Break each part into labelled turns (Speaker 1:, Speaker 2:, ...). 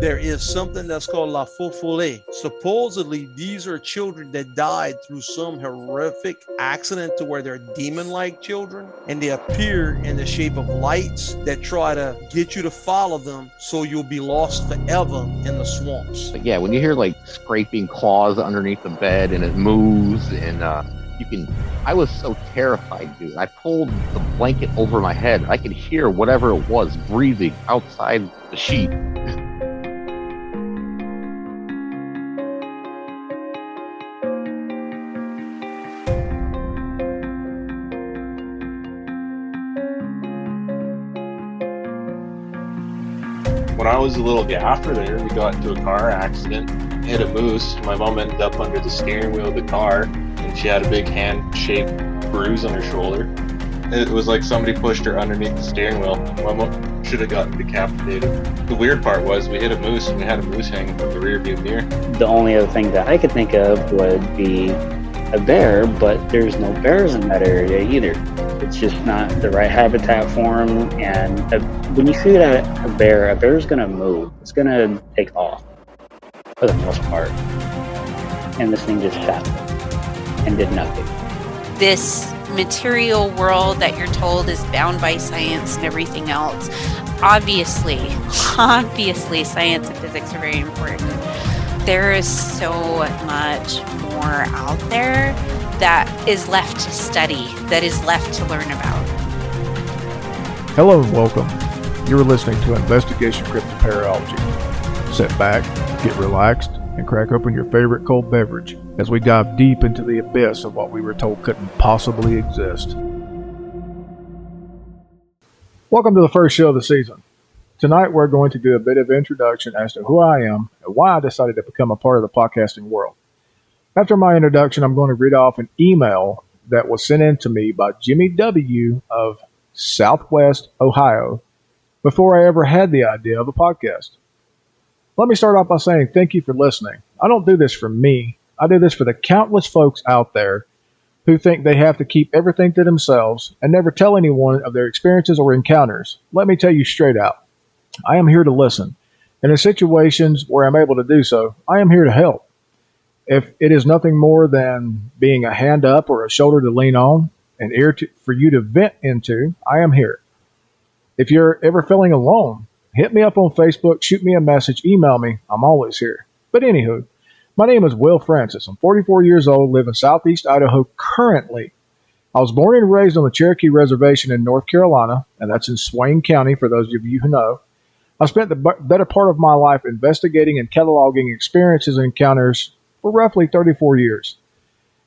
Speaker 1: there is something that's called La Feu Follet. Supposedly, these are children that died through some horrific accident to where they're demon like children and they appear in the shape of lights that try to get you to follow them so you'll be lost forever in the swamps.
Speaker 2: But yeah, when you hear like scraping claws underneath the bed and it moves and uh, you can I was so terrified, dude. I pulled the blanket over my head. I could hear whatever it was breathing outside the sheet.
Speaker 3: Was a little gaffer there, we got into a car accident, hit a moose. My mom ended up under the steering wheel of the car, and she had a big hand-shaped bruise on her shoulder. It was like somebody pushed her underneath the steering wheel. My mom should have gotten decapitated. The weird part was we hit a moose, and we had a moose hanging from the rear view mirror.
Speaker 4: The only other thing that I could think of would be a bear, but there's no bears in that area either. It's just not the right habitat for them. And a, when you see that a bear, a bear's gonna move. It's gonna take off for the most part. And this thing just sat and did nothing.
Speaker 5: This material world that you're told is bound by science and everything else. Obviously, obviously, science and physics are very important. There is so much more out there that is left to study, that is left to learn about.
Speaker 6: Hello and welcome. You're listening to Investigation Cryptoparology. Sit back, get relaxed, and crack open your favorite cold beverage as we dive deep into the abyss of what we were told couldn't possibly exist. Welcome to the first show of the season. Tonight we're going to do a bit of introduction as to who I am and why I decided to become a part of the podcasting world. After my introduction, I'm going to read off an email that was sent in to me by Jimmy W. of Southwest Ohio before I ever had the idea of a podcast. Let me start off by saying thank you for listening. I don't do this for me. I do this for the countless folks out there who think they have to keep everything to themselves and never tell anyone of their experiences or encounters. Let me tell you straight out. I am here to listen. And in situations where I'm able to do so, I am here to help. If it is nothing more than being a hand up or a shoulder to lean on, an ear to, for you to vent into, I am here. If you're ever feeling alone, hit me up on Facebook, shoot me a message, email me. I'm always here. But anywho, my name is Will Francis. I'm 44 years old, live in southeast Idaho currently. I was born and raised on the Cherokee Reservation in North Carolina, and that's in Swain County for those of you who know. I spent the better part of my life investigating and cataloging experiences and encounters for roughly 34 years.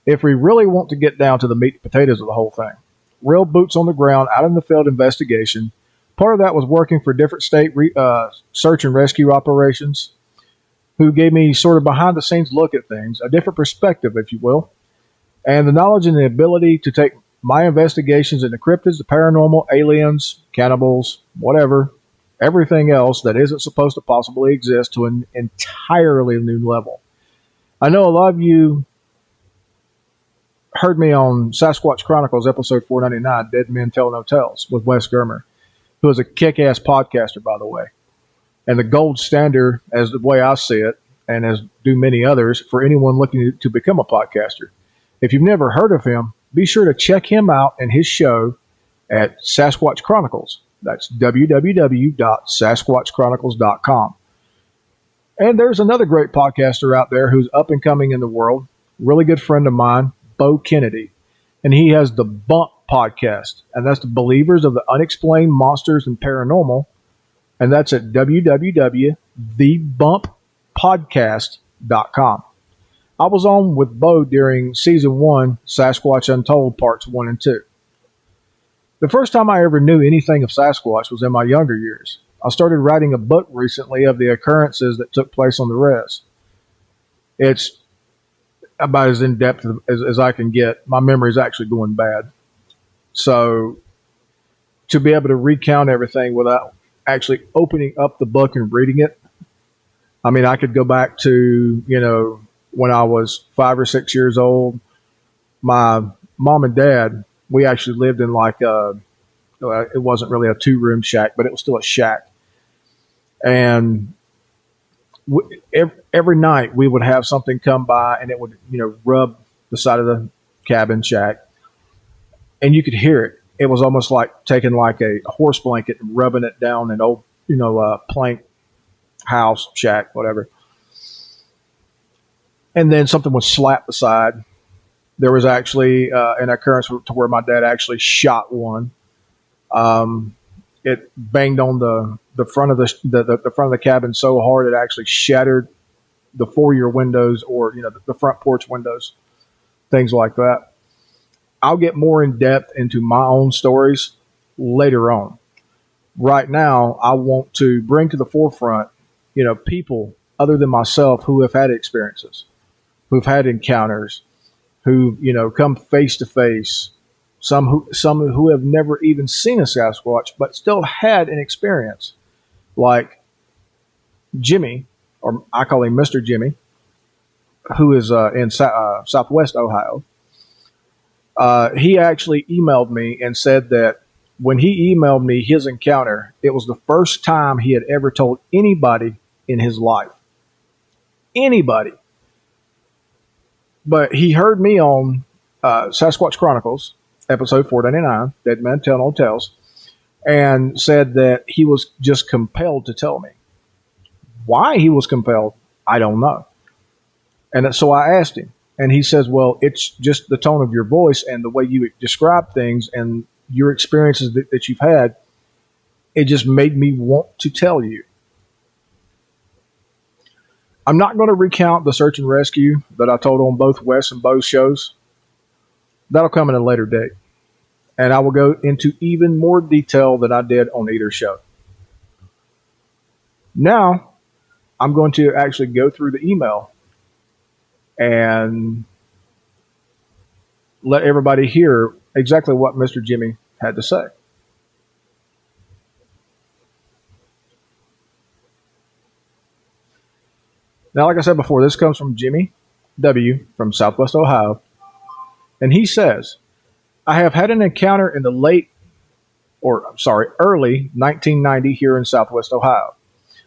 Speaker 6: If we really want to get down to the meat and potatoes of the whole thing, real boots on the ground, out in the field investigation. Part of that was working for different state re, uh, search and rescue operations, who gave me sort of behind the scenes look at things, a different perspective, if you will, and the knowledge and the ability to take my investigations into cryptids, the paranormal, aliens, cannibals, whatever, everything else that isn't supposed to possibly exist to an entirely new level. I know a lot of you heard me on Sasquatch Chronicles episode 499, Dead Men Tell No Tales, with Wes Germer, who is a kick ass podcaster, by the way. And the gold standard, as the way I see it, and as do many others, for anyone looking to become a podcaster. If you've never heard of him, be sure to check him out and his show at Sasquatch Chronicles. That's www.sasquatchchronicles.com. And there's another great podcaster out there who's up and coming in the world, really good friend of mine, Bo Kennedy. And he has the Bump podcast, and that's the Believers of the Unexplained Monsters and Paranormal. And that's at www.thebumppodcast.com. I was on with Bo during season one, Sasquatch Untold parts one and two. The first time I ever knew anything of Sasquatch was in my younger years. I started writing a book recently of the occurrences that took place on the res. It's about as in depth as, as I can get. My memory is actually going bad. So to be able to recount everything without actually opening up the book and reading it, I mean, I could go back to, you know, when I was five or six years old. My mom and dad, we actually lived in like a, it wasn't really a two room shack, but it was still a shack. And w- every, every night we would have something come by and it would, you know, rub the side of the cabin shack, and you could hear it. It was almost like taking like a horse blanket and rubbing it down an old, you know, uh, plank house, shack, whatever. And then something would slap the side. There was actually uh, an occurrence to where my dad actually shot one. Um, it banged on the, the front of the, the, the front of the cabin so hard it actually shattered the four-year windows or you know the, the front porch windows, things like that. I'll get more in depth into my own stories later on. Right now, I want to bring to the forefront, you know, people other than myself who have had experiences, who've had encounters, who you know come face to face, some who some who have never even seen a Sasquatch but still had an experience, like Jimmy, or I call him Mister Jimmy, who is uh, in uh, Southwest Ohio uh, he actually emailed me and said that when he emailed me his encounter, it was the first time he had ever told anybody in his life. Anybody. But he heard me on uh, Sasquatch Chronicles, episode 499, Dead Men Tell No Tales, and said that he was just compelled to tell me. Why he was compelled, I don't know. And so I asked him, and he says, well, it's just the tone of your voice and the way you describe things and your experiences that, that you've had. It just made me want to tell you. I'm not going to recount the search and rescue that I told on both Wes and Bo's shows. That'll come in a later date. And I will go into even more detail than I did on either show. Now, I'm going to actually go through the email and let everybody hear exactly what Mr. Jimmy had to say. Now, like I said before, this comes from Jimmy W. from Southwest Ohio. And he says, I have had an encounter in the late, or I'm sorry, early 1990 here in Southwest Ohio.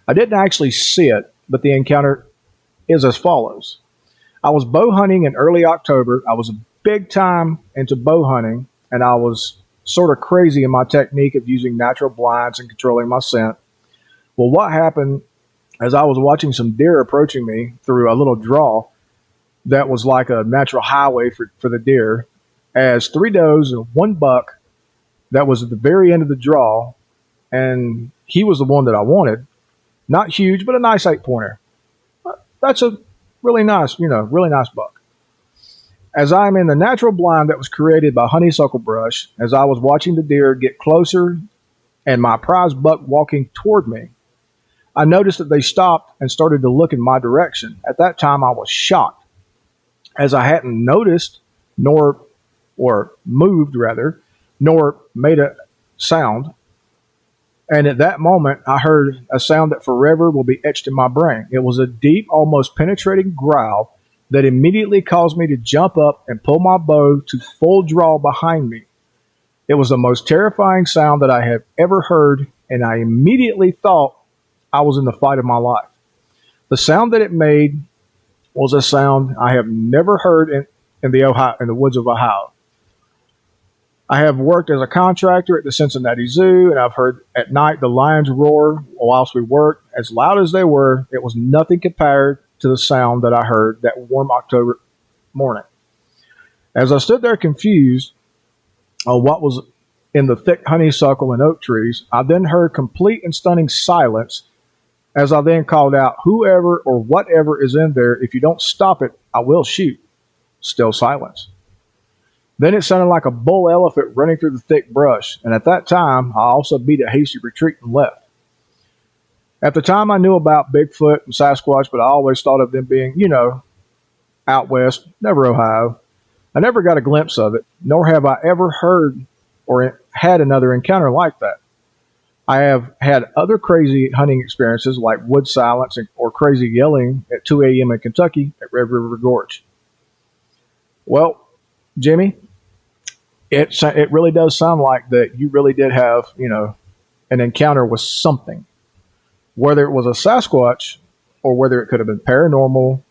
Speaker 6: I didn't actually see it, but the encounter is as follows. I was bow hunting in early October. I was big time into bow hunting, and I was sort of crazy in my technique of using natural blinds and controlling my scent. Well, what happened as I was watching some deer approaching me through a little draw that was like a natural highway for, for the deer, as three does and one buck that was at the very end of the draw, and he was the one that I wanted. Not huge, but a nice eight pointer. Uh, that's a really nice, you know, really nice buck. As I'm in the natural blind that was created by honeysuckle brush, as I was watching the deer get closer and my prize buck walking toward me, I noticed that they stopped and started to look in my direction. At that time, I was shocked, as I hadn't noticed, nor, or moved rather, nor made a sound and at that moment, I heard a sound that forever will be etched in my brain. It was a deep, almost penetrating growl that immediately caused me to jump up and pull my bow to full draw behind me. It was the most terrifying sound that I have ever heard, and I immediately thought I was in the fight of my life. The sound that it made was a sound I have never heard in, in the Ohio, in the woods of Ohio. I have worked as a contractor at the Cincinnati Zoo, and I've heard at night the lions roar whilst we worked. As loud as they were, it was nothing compared to the sound that I heard that warm October morning. As I stood there confused on what was in the thick honeysuckle and oak trees, I then heard complete and stunning silence as I then called out, Whoever or whatever is in there, if you don't stop it, I will shoot. Still silence. Then it sounded like a bull elephant running through the thick brush, and at that time, I also beat a hasty retreat and left. At the time, I knew about Bigfoot and Sasquatch, but I always thought of them being, you know, out west, never Ohio. I never got a glimpse of it, nor have I ever heard or had another encounter like that. I have had other crazy hunting experiences like wood silence or crazy yelling at 2 a.m. in Kentucky at Red River Gorge. Well, Jimmy, it it really does sound like that you really did have you know an encounter with something, whether it was a Sasquatch or whether it could have been paranormal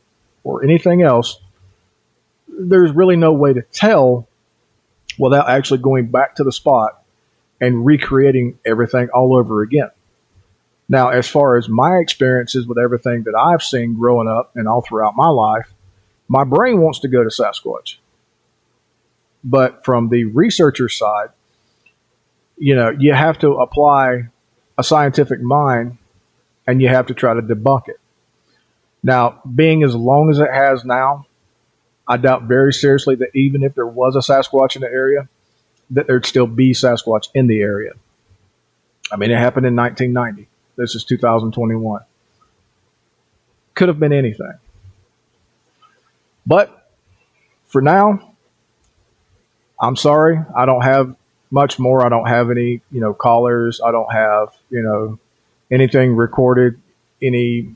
Speaker 6: or anything else, there's really no way to tell without actually going back to the spot and recreating everything all over again. Now, as far as my experiences with everything that I've seen growing up and all throughout my life, my brain wants to go to Sasquatch. But from the researcher side, you know, you have to apply a scientific mind and you have to try to debunk it. Now, being as long as it has now, I doubt very seriously that even if there was a Sasquatch in the area, that there'd still be Sasquatch in the area. I mean, it happened in 1990. This is 2021. Could have been anything. But for now, I'm sorry. I don't have much more. I don't have any, you know, callers. I don't have, you know, anything recorded, any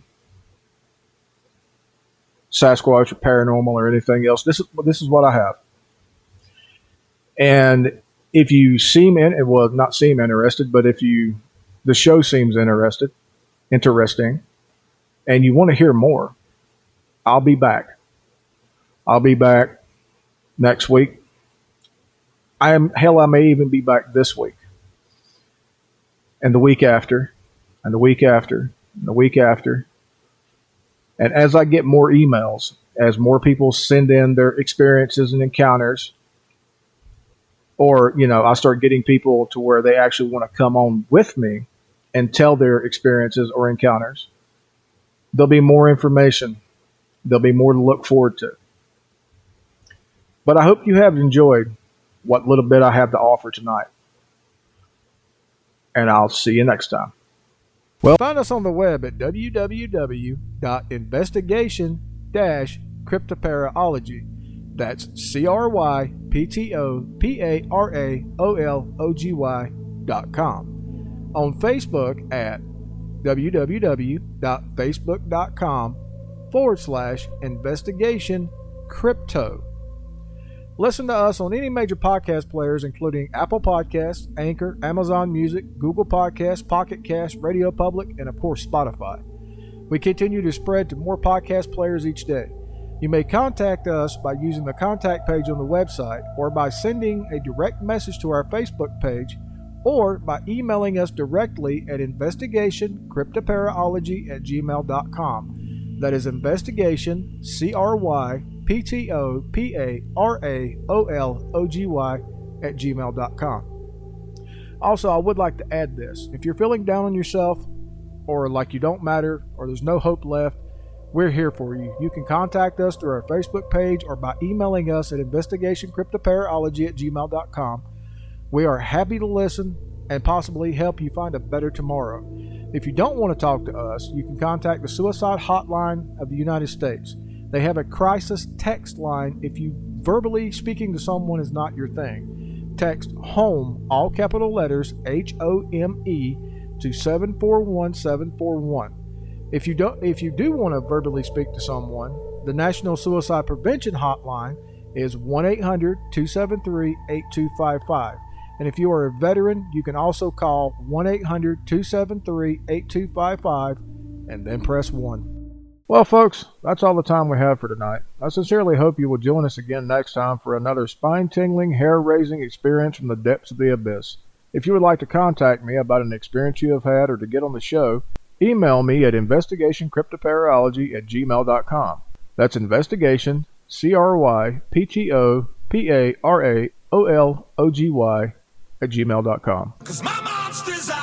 Speaker 6: Sasquatch or paranormal or anything else. This is this is what I have. And if you seem in well not seem interested, but if you the show seems interested interesting and you want to hear more, I'll be back. I'll be back next week. I am hell I may even be back this week. And the week after, and the week after, and the week after, and as I get more emails, as more people send in their experiences and encounters, or, you know, I start getting people to where they actually want to come on with me and tell their experiences or encounters, there'll be more information. There'll be more to look forward to. But I hope you have enjoyed what little bit I have to offer tonight. And I'll see you next time. Well, find us on the web at www.investigation-cryptoparalogy. That's C R Y P T O P A R A O L O G Y dot com. On Facebook at www.facebook.com forward slash investigation crypto. Listen to us on any major podcast players, including Apple Podcasts, Anchor, Amazon Music, Google Podcasts, Pocket Cast, Radio Public, and of course Spotify. We continue to spread to more podcast players each day. You may contact us by using the contact page on the website or by sending a direct message to our Facebook page or by emailing us directly at investigationcryptoparalogy at gmail.com. That is investigation, C R Y P T O P A R A O L O G Y at gmail.com. Also, I would like to add this. If you're feeling down on yourself, or like you don't matter, or there's no hope left, we're here for you. You can contact us through our Facebook page or by emailing us at investigationcryptoparalogy at gmail.com. We are happy to listen and possibly help you find a better tomorrow. If you don't want to talk to us, you can contact the Suicide Hotline of the United States. They have a crisis text line if you verbally speaking to someone is not your thing. Text HOME, all capital letters, H O M E, to 741741. If you don't if you do want to verbally speak to someone, the National Suicide Prevention Hotline is 1-800-273-8255. And if you are a veteran, you can also call 1-800-273-8255 and then press 1. Well, folks, that's all the time we have for tonight. I sincerely hope you will join us again next time for another spine tingling, hair raising experience from the depths of the abyss. If you would like to contact me about an experience you have had or to get on the show, email me at investigationcryptoparalogy at gmail.com. That's investigation, C R Y P T O P A R A O L O G Y at gmail.com.
Speaker 7: Cause my monsters are